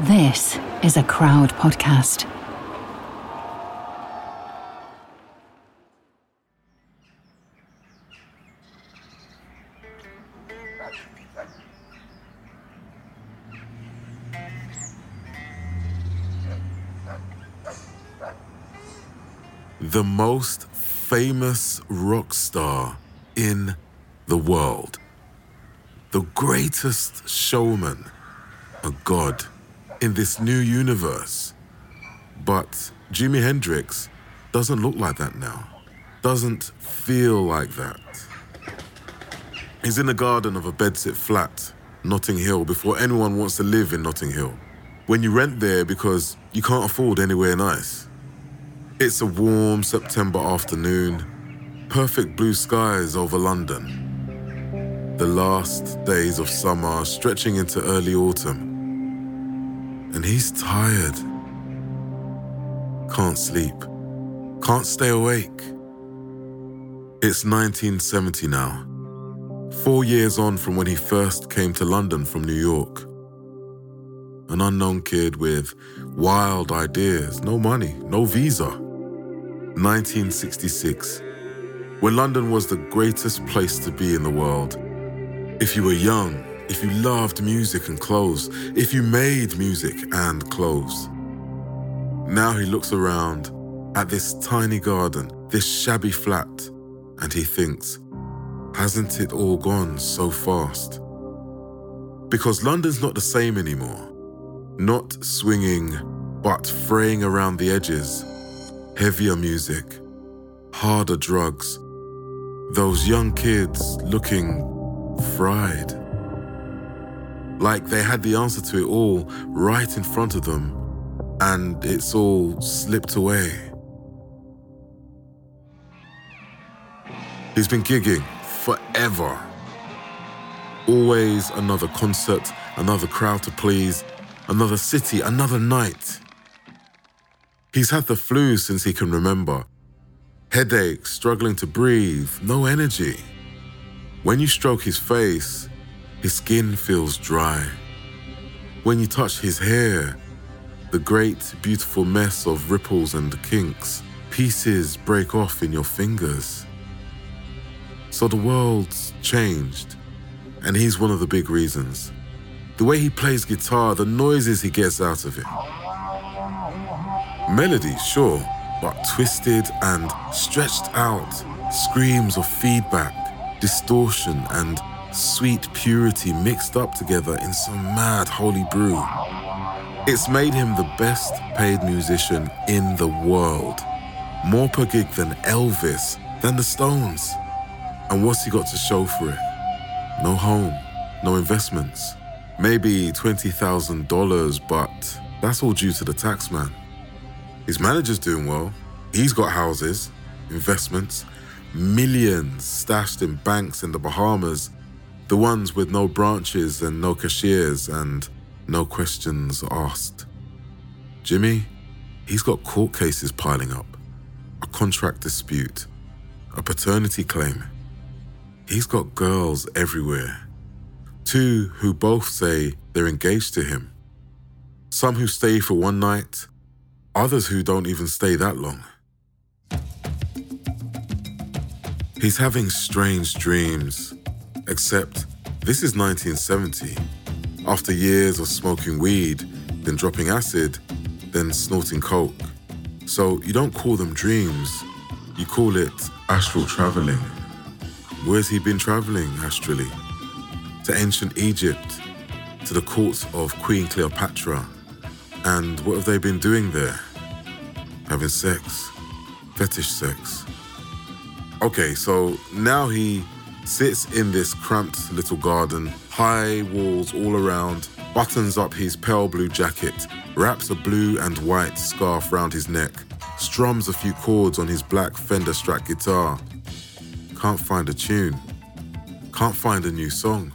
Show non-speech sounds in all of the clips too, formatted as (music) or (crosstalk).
This is a crowd podcast. The most famous rock star in the world. The greatest showman, a god in this new universe. But Jimi Hendrix doesn't look like that now. Doesn't feel like that. He's in the garden of a bedsit flat, Notting Hill, before anyone wants to live in Notting Hill. When you rent there because you can't afford anywhere nice. It's a warm September afternoon, perfect blue skies over London. The last days of summer stretching into early autumn. And he's tired. Can't sleep. Can't stay awake. It's 1970 now. Four years on from when he first came to London from New York. An unknown kid with wild ideas, no money, no visa. 1966, when London was the greatest place to be in the world. If you were young, if you loved music and clothes, if you made music and clothes. Now he looks around at this tiny garden, this shabby flat, and he thinks, hasn't it all gone so fast? Because London's not the same anymore. Not swinging, but fraying around the edges. Heavier music, harder drugs. Those young kids looking fried. Like they had the answer to it all right in front of them, and it's all slipped away. He's been gigging forever. Always another concert, another crowd to please, another city, another night. He's had the flu since he can remember. Headaches, struggling to breathe, no energy. When you stroke his face, his skin feels dry. When you touch his hair, the great, beautiful mess of ripples and kinks, pieces break off in your fingers. So the world's changed, and he's one of the big reasons. The way he plays guitar, the noises he gets out of it. Melody, sure, but twisted and stretched out, screams of feedback, distortion, and sweet purity mixed up together in some mad holy brew. It's made him the best paid musician in the world. More per gig than Elvis, than the Stones. And what's he got to show for it? No home, no investments. Maybe $20,000, but that's all due to the tax man. His manager's doing well. He's got houses, investments, millions stashed in banks in the Bahamas, the ones with no branches and no cashiers and no questions asked. Jimi, he's got court cases piling up, a contract dispute, a paternity claim. He's got girls everywhere. Two who both say they're engaged to him. Some who stay for one night, others who don't even stay that long. He's having strange dreams, except this is 1970. After years of smoking weed, then dropping acid, then snorting coke. So you don't call them dreams, you call it astral traveling. Where's he been traveling astrally? To ancient Egypt, to the court of Queen Cleopatra. And what have they been doing there? Having sex, fetish sex. Okay, so now he sits in this cramped little garden, high walls all around, buttons up his pale blue jacket, wraps a blue and white scarf round his neck, strums a few chords on his black Fender Strat guitar. Can't find a tune, can't find a new song.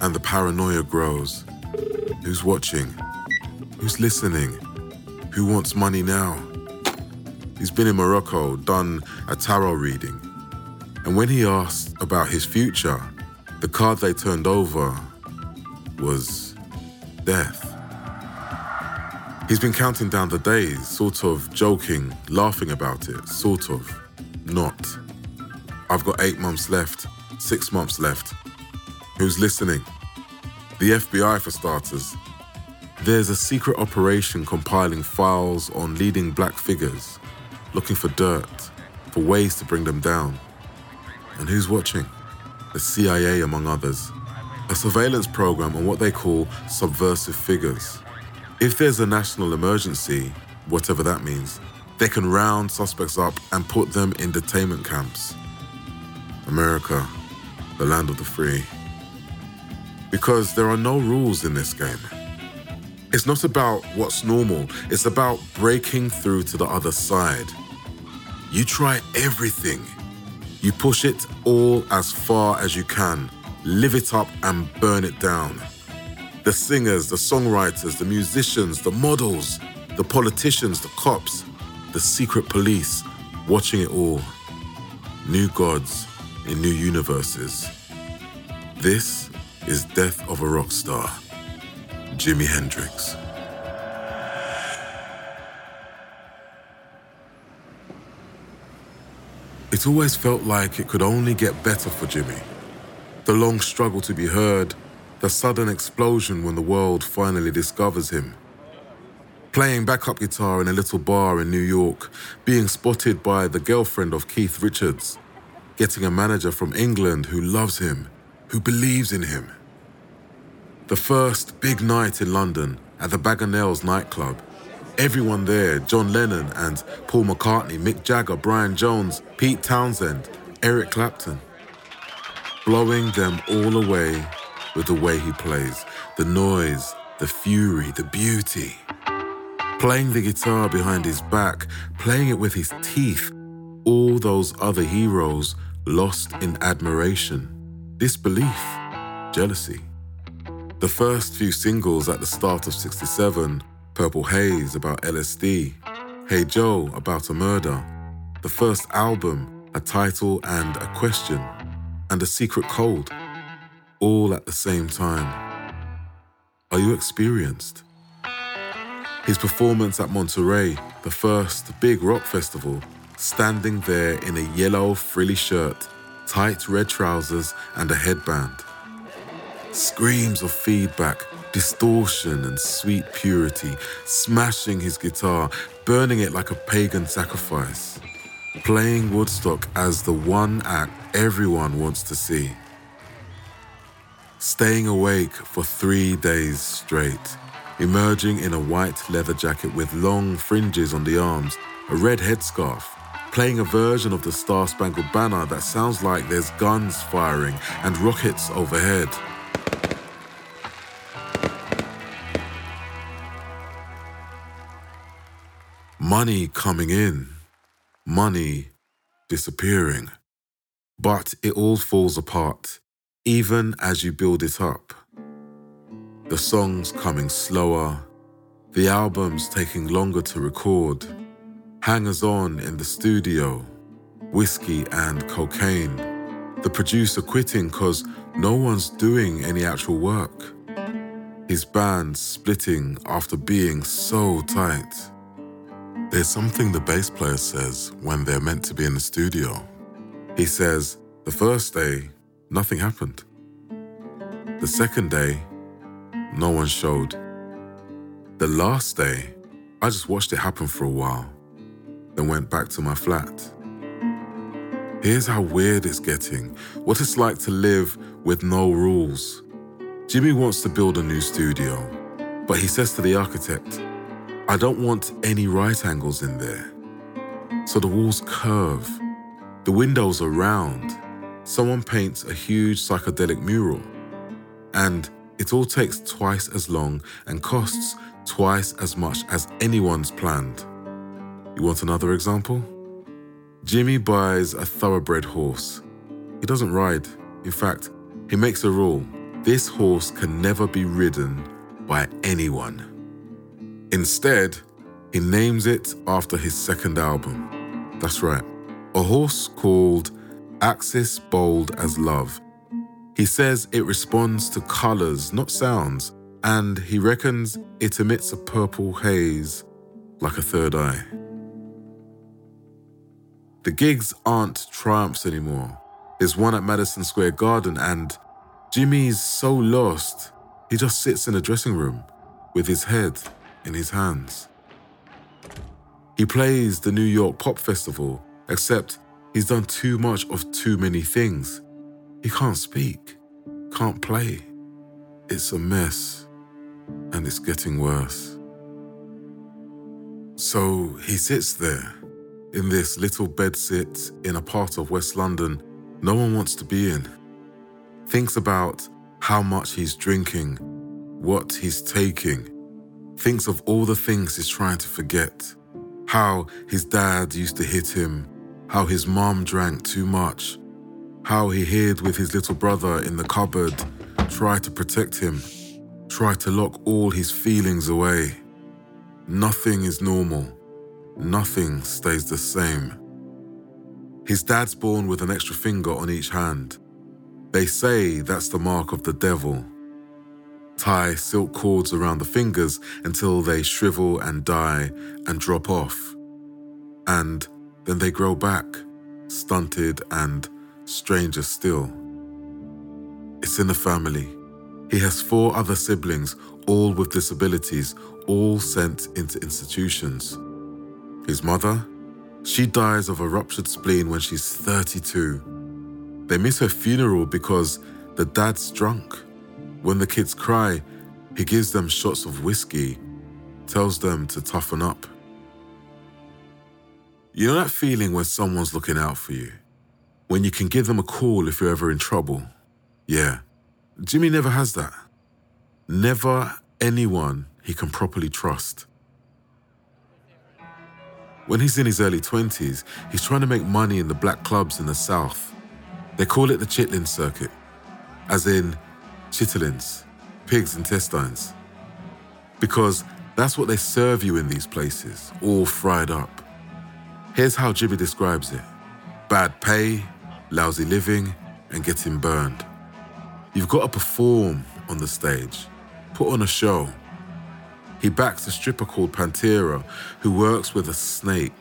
And the paranoia grows. Who's watching? Who's listening? Who wants money now? He's been in Morocco, done a tarot reading. And when he asked about his future, the card they turned over was death. He's been counting down the days, sort of joking, laughing about it, sort of. Not. I've got eight months left, six months left. Who's listening? The FBI, for starters. There's a secret operation compiling files on leading black figures, looking for dirt, for ways to bring them down. And who's watching? The CIA, among others. A surveillance program on what they call subversive figures. If there's a national emergency, whatever that means, they can round suspects up and put them in detainment camps. America, the land of the free. Because there are no rules in this game. It's not about what's normal, it's about breaking through to the other side. You try everything. You push it all as far as you can, live it up and burn it down the singers, the songwriters, the musicians, the models, the politicians, the cops, the secret police, watching it all. New gods in new universes. This is Death of a Rock Star. Jimi Hendrix. It always felt like it could only get better for Jimi. The long struggle to be heard, the sudden explosion when the world finally discovers him. Playing backup guitar in a little bar in New York, being spotted by the girlfriend of Keith Richards, getting a manager from England who loves him, who believes in him. The first big night in London at the Bag Nails nightclub. Everyone there John Lennon and Paul McCartney, Mick Jagger, Brian Jones, Pete Townshend, Eric Clapton. Blowing them all away with the way he plays, the noise, the fury, the beauty. Playing the guitar behind his back, playing it with his teeth, all those other heroes lost in admiration, disbelief, jealousy. The first few singles at the start of 67 Purple Haze about LSD, Hey Joe about a murder, the first album, a title and a question, and a secret code all at the same time. Are you experienced? His performance at Monterey, the first big rock festival, standing there in a yellow frilly shirt, tight red trousers, and a headband. Screams of feedback, distortion, and sweet purity, smashing his guitar, burning it like a pagan sacrifice. Playing Woodstock as the one act everyone wants to see staying awake for three days straight, emerging in a white leather jacket with long fringes on the arms, a red headscarf, playing a version of the Star Spangled Banner that sounds like there's guns firing and rockets overhead. Money coming in, money disappearing. But it all falls apart even as you build it up. The songs coming slower, the albums taking longer to record, hangers on in the studio, whiskey and cocaine, the producer quitting because no one's doing any actual work, his band splitting after being so tight. There's something the bass player says when they're meant to be in the studio. He says, the first day, nothing happened. The second day, no one showed. The last day, I just watched it happen for a while, then went back to my flat. Here's how weird it's getting what it's like to live with no rules. Jimi wants to build a new studio, but he says to the architect, I don't want any right angles in there. So the walls curve, the windows are round, someone paints a huge psychedelic mural, and it all takes twice as long and costs twice as much as anyone's planned. You want another example? Jimi buys a thoroughbred horse. He doesn't ride. In fact, he makes a rule this horse can never be ridden by anyone. Instead, he names it after his second album. That's right, a horse called Axis Bold as Love. He says it responds to colors, not sounds, and he reckons it emits a purple haze like a third eye. The gigs aren't triumphs anymore. There's one at Madison Square Garden, and Jimi's so lost, he just sits in a dressing room with his head in his hands. He plays the New York Pop Festival, except he's done too much of too many things. He can't speak, can't play. It's a mess, and it's getting worse. So he sits there in this little bedsit in a part of West London no one wants to be in. Thinks about how much he's drinking, what he's taking, thinks of all the things he's trying to forget. How his dad used to hit him, how his mom drank too much, how he hid with his little brother in the cupboard, tried to protect him, tried to lock all his feelings away. Nothing is normal. Nothing stays the same. His dad's born with an extra finger on each hand. They say that's the mark of the devil. Tie silk cords around the fingers until they shrivel and die and drop off. And then they grow back, stunted and stranger still. It's in the family. He has four other siblings, all with disabilities, all sent into institutions. His mother, she dies of a ruptured spleen when she's 32. They miss her funeral because the dad's drunk. When the kids cry, he gives them shots of whiskey, tells them to toughen up. You know that feeling when someone's looking out for you? When you can give them a call if you're ever in trouble? Yeah. Jimi never has that. Never anyone he can properly trust. When he's in his early 20s, he's trying to make money in the black clubs in the South. They call it the chitlin circuit, as in chitlins, pigs' intestines. Because that's what they serve you in these places, all fried up. Here's how Jimi describes it bad pay, lousy living, and getting burned. You've got to perform on the stage, put on a show. He backs a stripper called Pantera who works with a snake,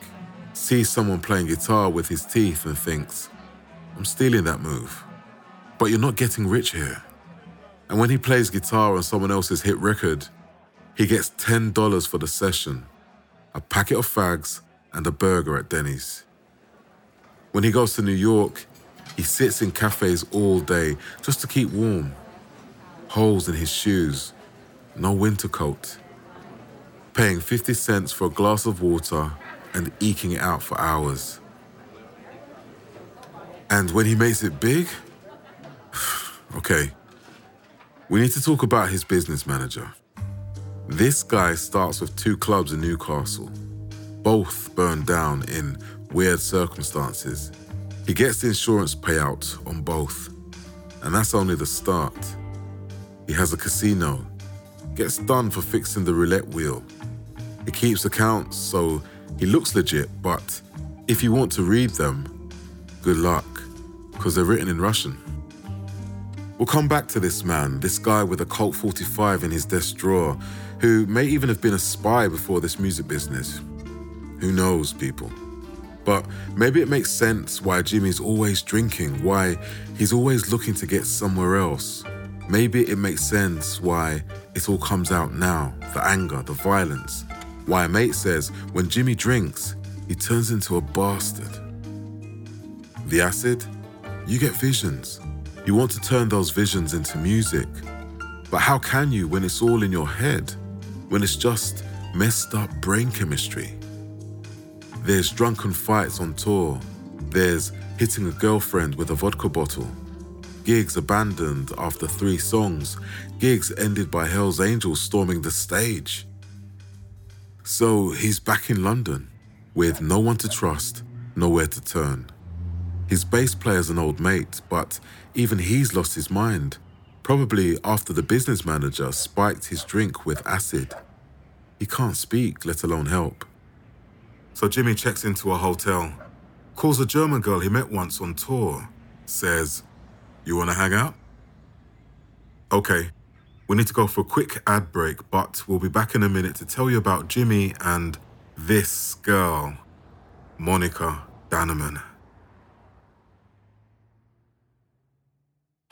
sees someone playing guitar with his teeth and thinks, I'm stealing that move. But you're not getting rich here. And when he plays guitar on someone else's hit record, he gets $10 for the session, a packet of fags, and a burger at Denny's. When he goes to New York, he sits in cafes all day just to keep warm. Holes in his shoes, no winter coat paying 50 cents for a glass of water and eking it out for hours. And when he makes it big, (sighs) okay, we need to talk about his business manager. This guy starts with two clubs in Newcastle, both burned down in weird circumstances. He gets the insurance payout on both, and that's only the start. He has a casino, gets done for fixing the roulette wheel, he keeps accounts, so he looks legit, but if you want to read them, good luck, because they're written in Russian. We'll come back to this man, this guy with a Colt 45 in his desk drawer, who may even have been a spy before this music business. Who knows, people? But maybe it makes sense why Jimi's always drinking, why he's always looking to get somewhere else. Maybe it makes sense why it all comes out now the anger, the violence, why a mate says when Jimi drinks, he turns into a bastard. The acid? You get visions. You want to turn those visions into music. But how can you when it's all in your head? When it's just messed up brain chemistry? There's drunken fights on tour. There's hitting a girlfriend with a vodka bottle. Gigs abandoned after three songs. Gigs ended by Hell's Angels storming the stage. So he's back in London with no one to trust, nowhere to turn. His bass player's an old mate, but even he's lost his mind, probably after the business manager spiked his drink with acid. He can't speak, let alone help. So Jimi checks into a hotel, calls a German girl he met once on tour, says, You want to hang out? Okay, We need to go for a quick ad break, but we'll be back in a minute to tell you about Jimi and this girl, Monica Dannemann.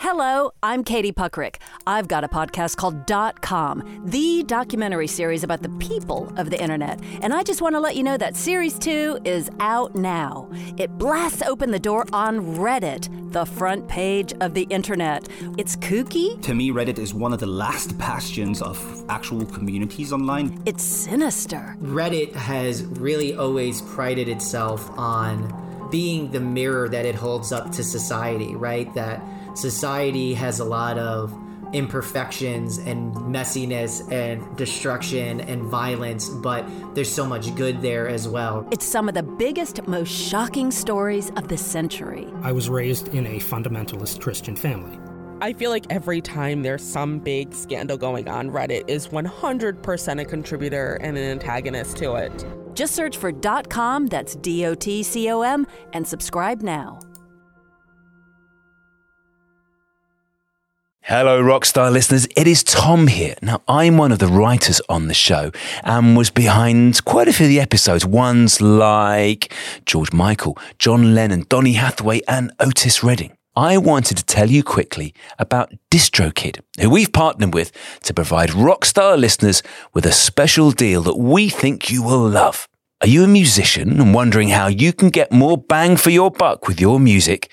Hello, I'm Katie Puckrik. I've got a podcast called Dot Com, the documentary series about the people of the internet. And I just want to let you know that series two is out now. It blasts open the door on Reddit, the front page of the internet. It's kooky, To me, Reddit is one of the last bastions of actual communities online. it's sinister, Reddit has really always prided itself on being the mirror that it holds up to society, right? That society has a lot of imperfections and messiness and destruction and violence, but there's so much good there as well. it's some of the biggest, most shocking stories of the century. I was raised in a fundamentalist Christian family. I feel like every time there's some big scandal going on, Reddit is 100% a contributor and an antagonist to it. Just search for dot .com, that's D-O-T-C-O-M, and subscribe now. Hello, Rockstar listeners. It is Tom here. Now, I'm one of the writers on the show and was behind quite a few of the episodes. Ones like George Michael, John Lennon, Donny Hathaway, and Otis Redding. I wanted to tell you quickly about DistroKid, who we've partnered with to provide Rockstar listeners with a special deal that we think you will love. Are you a musician and wondering how you can get more bang for your buck with your music?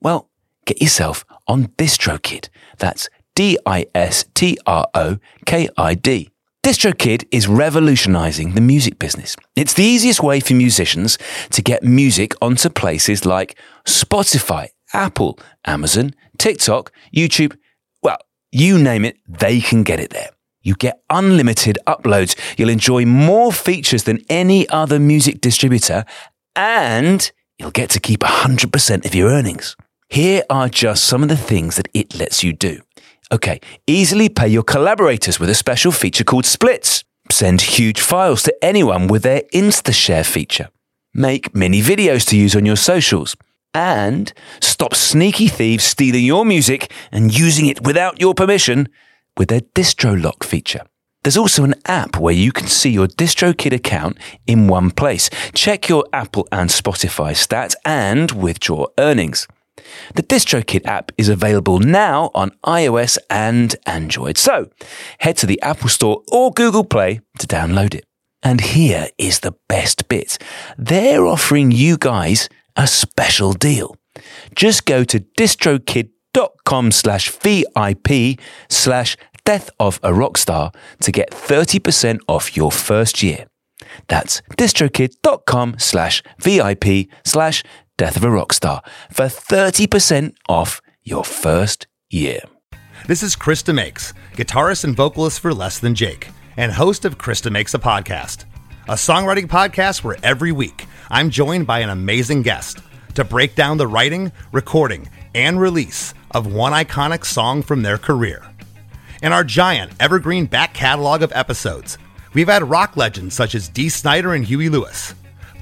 Well, get yourself on DistroKid. That's D I S T R O K I D. DistroKid is revolutionizing the music business. It's the easiest way for musicians to get music onto places like Spotify, Apple, Amazon, TikTok, YouTube. Well, you name it, they can get it there. You get unlimited uploads. You'll enjoy more features than any other music distributor, and you'll get to keep 100% of your earnings. Here are just some of the things that it lets you do. Okay, easily pay your collaborators with a special feature called Splits. Send huge files to anyone with their InstaShare feature. Make mini videos to use on your socials. And stop sneaky thieves stealing your music and using it without your permission with their DistroLock feature. There's also an app where you can see your DistroKid account in one place, check your Apple and Spotify stats, and withdraw earnings. The DistroKid app is available now on iOS and Android. So head to the Apple Store or Google Play to download it. And here is the best bit. They're offering you guys a special deal. Just go to distrokid.com slash VIP slash death of a rockstar to get 30% off your first year. That's distrokid.com slash VIP slash death of a rockstar for 30% off your first year. This is Chris DeMakes, guitarist and vocalist for Less Than Jake, and host of Chris DeMakes a Podcast, a songwriting podcast where every week I'm joined by an amazing guest to break down the writing, recording, and release of one iconic song from their career. In our giant evergreen back catalog of episodes, we've had rock legends such as Dee Snider and Huey Lewis,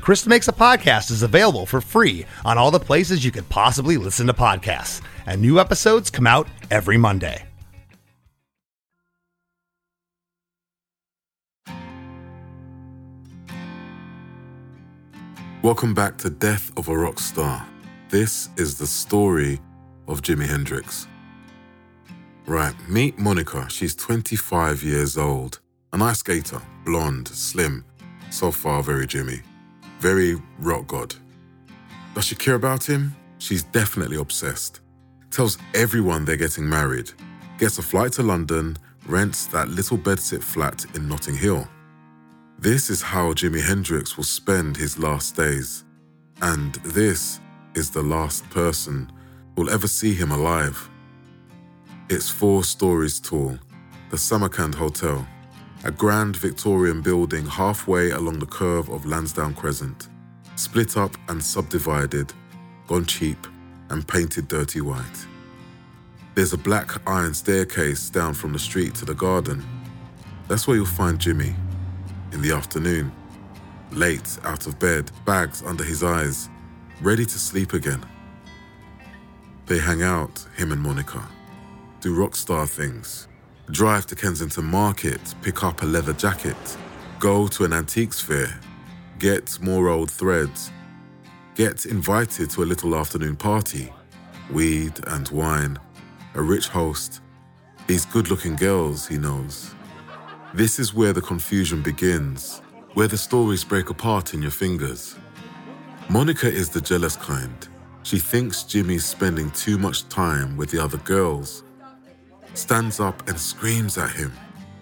Chris DeMakes a Podcast is available for free on all the places you could possibly listen to podcasts, and new episodes come out every Monday. Welcome back to Death of a Rock Star. This is the story of Jimi Hendrix. Right, meet Monica. She's 25 years old. An ice skater, blonde, slim. So far, very Jimi. Very rock god. Does she care about him? She's definitely obsessed. Tells everyone they're getting married. Gets a flight to London, rents that little bedsit flat in Notting Hill. This is how Jimi Hendrix will spend his last days. And this is the last person who'll ever see him alive. It's four stories tall, the Samarkand Hotel. A grand Victorian building halfway along the curve of Lansdowne Crescent, split up and subdivided, gone cheap, and painted dirty white. There's a black iron staircase down from the street to the garden. That's where you'll find Jimi in the afternoon, late out of bed, bags under his eyes, ready to sleep again. They hang out, him and Monica, do rock star things, drive to Kensington Market, pick up a leather jacket, go to an antiques fair, get more old threads, get invited to a little afternoon party, weed and wine, a rich host, these good looking girls he knows. This is where the confusion begins, where the stories break apart in your fingers. Monica is the jealous kind. She thinks Jimi's spending too much time with the other girls. Stands up and screams at him,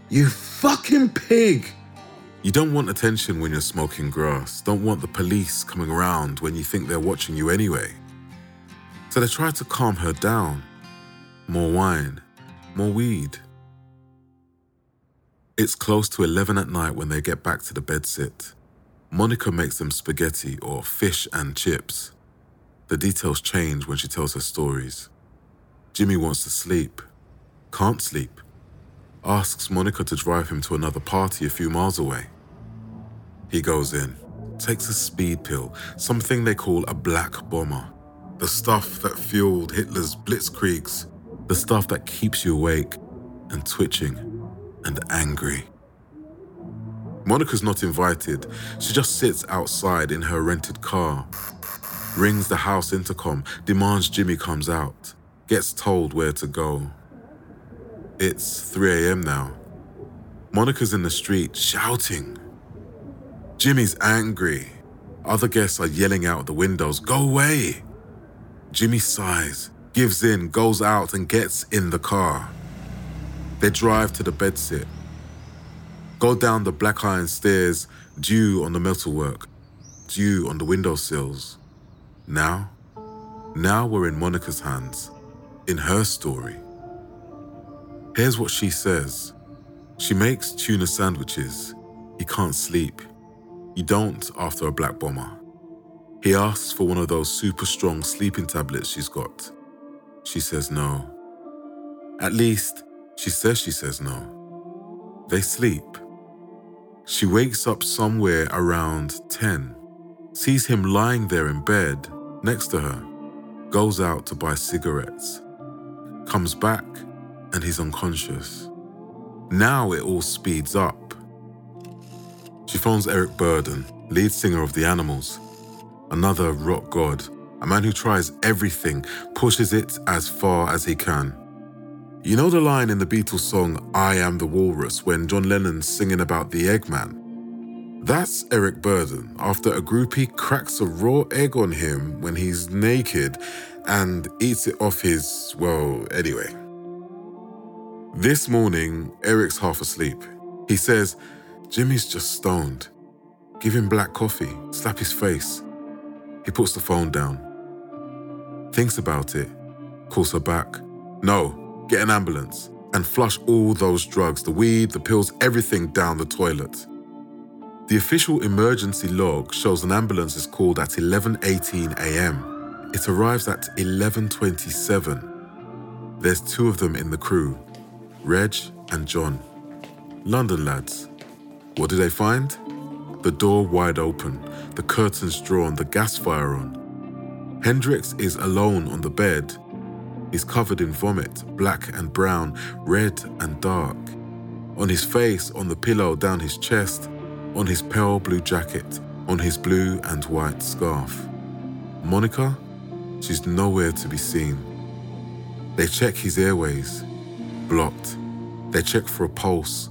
You fucking pig! You don't want attention when you're smoking grass, don't want the police coming around when you think they're watching you anyway. So they try to calm her down. More wine, more weed. It's close to 11 at night when they get back to the bedsit. Monica makes them spaghetti or fish and chips. The details change when she tells her stories. Jimi wants to sleep, can't sleep, asks Monica to drive him to another party a few miles away. He goes in, takes a speed pill, something they call a black bomber. The stuff that fueled Hitler's blitzkriegs, the stuff that keeps you awake and twitching and angry. Monica's not invited. She just sits outside in her rented car, rings the house intercom, demands Jimi comes out, gets told where to go. It's 3 a.m. now. Monica's in the street shouting. Jimi's angry. Other guests are yelling out the windows, Go away! Jimi sighs, gives in, goes out, and gets in the car. They drive to the bedsit, go down the black iron stairs, dew on the metalwork, dew on the windowsills. Now, now we're in Monica's hands, in her story. Here's what she says She makes tuna sandwiches. He can't sleep. You don't after a black bomber. He asks for one of those super strong sleeping tablets she's got. She says no. At least, she says she says no. They sleep. She wakes up somewhere around 10, sees him lying there in bed next to her, goes out to buy cigarettes, comes back, and he's unconscious. Now it all speeds up. She phones Eric Burdon, lead singer of The Animals, another rock god, a man who tries everything, pushes it as far as he can. You know the line in the Beatles song I Am the Walrus when John Lennon's singing about the Eggman? That's Eric Burdon after a groupie cracks a raw egg on him when he's naked and eats it off his, well, anyway. This morning, Eric's half asleep. He says, Jimi's just stoned. Give him black coffee, slap his face. He puts the phone down. Thinks about it, calls her back. No, get an ambulance, and flush all those drugs the weed, the pills, everything down the toilet. The official emergency log shows an ambulance is called at 11:18 a.m. It arrives at 11:27. There's two of them in the crew, Reg and John. London lads. What do they find? The door wide open, the curtains drawn, the gas fire on. Hendrix is alone on the bed He's covered in vomit, black and brown, red and dark. On his face, on the pillow down his chest, on his pale blue jacket, on his blue and white scarf. Monica, she's nowhere to be seen. They check his airways, blocked. They check for a pulse.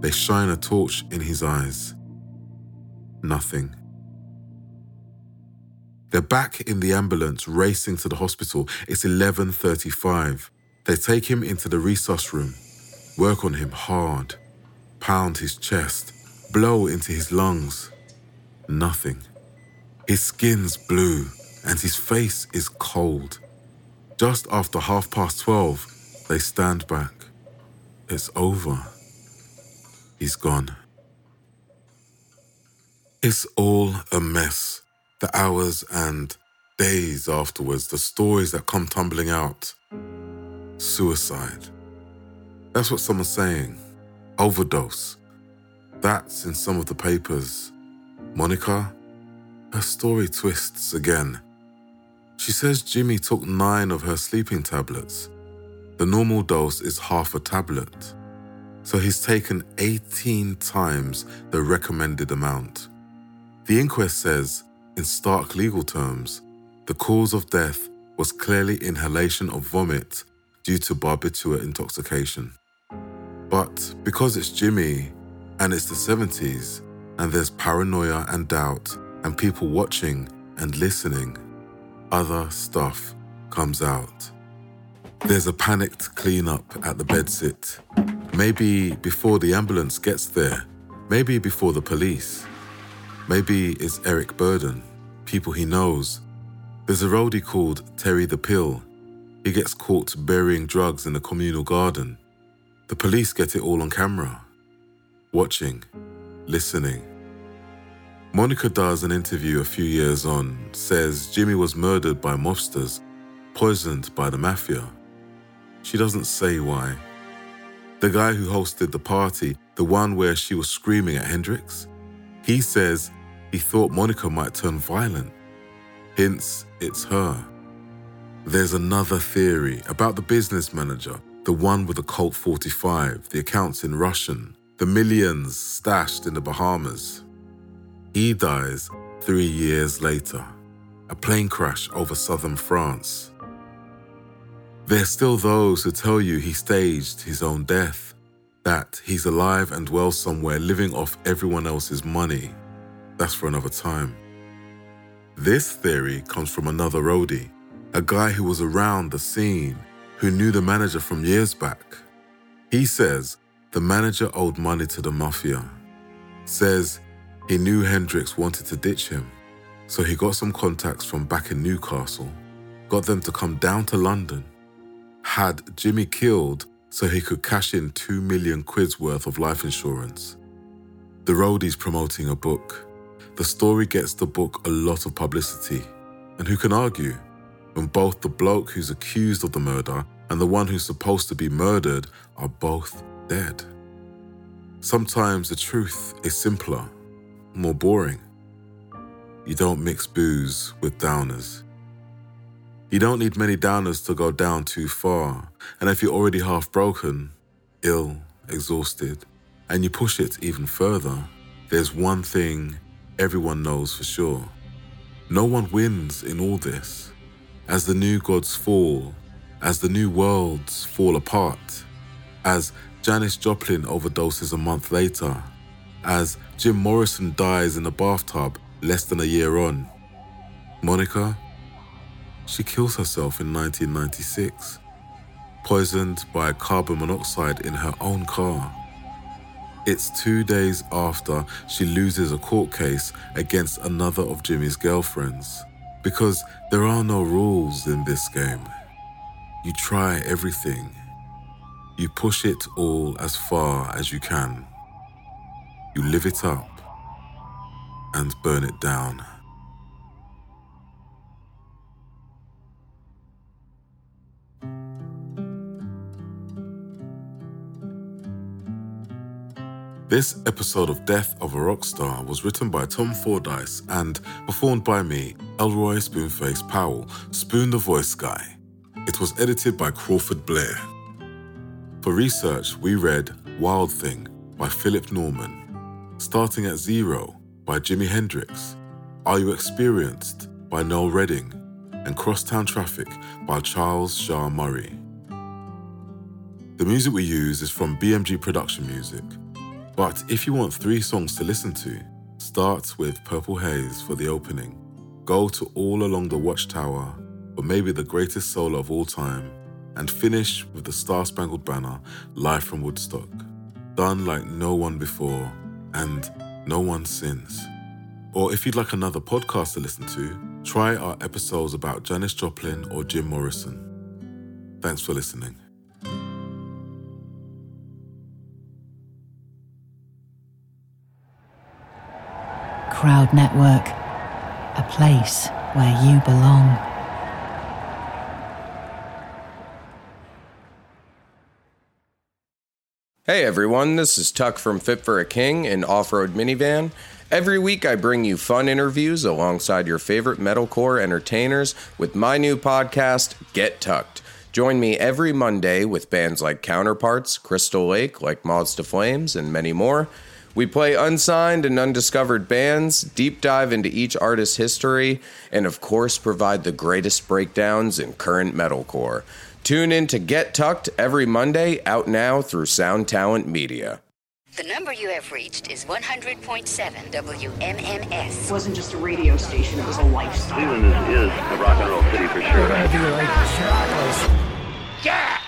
They shine a torch in his eyes. Nothing. They're back in the ambulance racing to the hospital. It's 11:35. They take him into the resus room, work on him hard, pound his chest, blow into his lungs. Nothing. His skin's blue and his face is cold. Just after half past 12, they stand back. It's over. he's gone. It's all a mess. The hours and days afterwards, the stories that come tumbling out. Suicide. That's what someone's saying. Overdose. That's in some of the papers. Monica, her story twists again. She says Jimi took nine of her sleeping tablets. The normal dose is half a tablet. So he's taken 18 times the recommended amount. The inquest says, in stark legal terms, the cause of death was clearly inhalation of vomit due to barbiturate intoxication. But because it's Jimi and it's the 70s and there's paranoia and doubt and people watching and listening, other stuff comes out. There's a panicked cleanup at the bedsit. Maybe before the ambulance gets there. Maybe before the police. Maybe it's Eric Burdon, people he knows. There's a roadie called Terry the Pill. He gets caught burying drugs in the communal garden. The police get it all on camera. Watching, listening. Monica does an interview a few years on, says Jimi was murdered by mobsters, poisoned by the mafia. She doesn't say why. The guy who hosted the party, the one where she was screaming at Hendrix, he says he thought Monica might turn violent. Hints it's her. There's another theory about the business manager, the one with the Colt 45, the accounts in Russian, the millions stashed in the Bahamas. He dies three years later, a plane crash over southern France. There's still those who tell you he staged his own death, that he's alive and well somewhere living off everyone else's money. That's for another time. This theory comes from another roadie, a guy who was around the scene, who knew the manager from years back. He says the manager owed money to the mafia. Says he knew Hendrix wanted to ditch him, so he got some contacts from back in Newcastle, got them to come down to London had Jimi killed so he could cash in 2 million quid's worth of life insurance. The roadie's promoting a book. The story gets the book a lot of publicity. And who can argue when both the bloke who's accused of the murder and the one who's supposed to be murdered are both dead? Sometimes the truth is simpler, more boring. You don't mix booze with downers. You don't need many downers to go down too far. And if you're already half broken, ill, exhausted, and you push it even further, there's one thing everyone knows for sure. No one wins in all this. As the new gods fall, as the new worlds fall apart, as Janis Joplin overdoses a month later, as Jim Morrison dies in a bathtub less than a year on, Monica she kills herself in 1996, poisoned by carbon monoxide in her own car. It's two days after she loses a court case against another of Jimi's girlfriends. Because there are no rules in this game. You try everything. You push it all as far as you can. You live it up and burn it down. This episode of Death of a Rockstar was written by Tom Fordyce and performed by me, Elroy Spoonface Powell, Spoon the Voice Guy. It was edited by Crawford Blair. For research, we read Wild Thing by Philip Norman, Starting at Zero by Jimi Hendrix, Are You Experienced by Noel Redding, and Crosstown Traffic by Charles Shaar Murray. The music we use is from BMG Production Music. But if you want three songs to listen to, start with Purple Haze for the opening. Go to All Along the Watchtower for maybe the greatest solo of all time, and finish with the Star Spangled Banner live from Woodstock, done like no one before and no one since. Or if you'd like another podcast to listen to, try our episodes about Janis Joplin or Jim Morrison. Thanks for listening. Crowd Network, a place where you belong. Hey everyone, this is Tuck from Fit for a King, an off road minivan. Every week I bring you fun interviews alongside your favorite metalcore entertainers with my new podcast, Get Tucked. Join me every Monday with bands like Counterparts, Crystal Lake, like Moths to Flames, and many more. We play unsigned and undiscovered bands, deep dive into each artist's history, and of course provide the greatest breakdowns in current metalcore. Tune in to Get Tucked every Monday, out now through Sound Talent Media. The number you have reached is 100.7 WMMS. It wasn't just a radio station, it was a lifestyle. Cleveland is, is a rock and roll city for sure. Get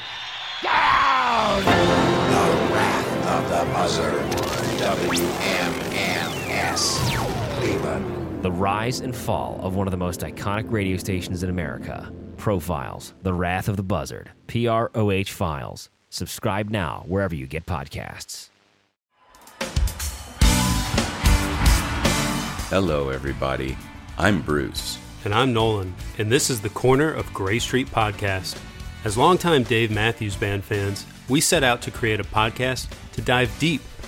down! The Wrath of the Buzzard. WMMS. Cleveland. The rise and fall of one of the most iconic radio stations in America. Profiles, The Wrath of the Buzzard, PROH Files. Subscribe now wherever you get podcasts. Hello, everybody. I'm Bruce. And I'm Nolan, and this is the Corner of Gray Street podcast. As longtime Dave Matthews Band fans, we set out to create a podcast to dive deep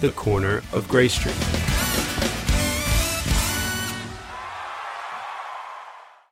The Corner of Gray Street.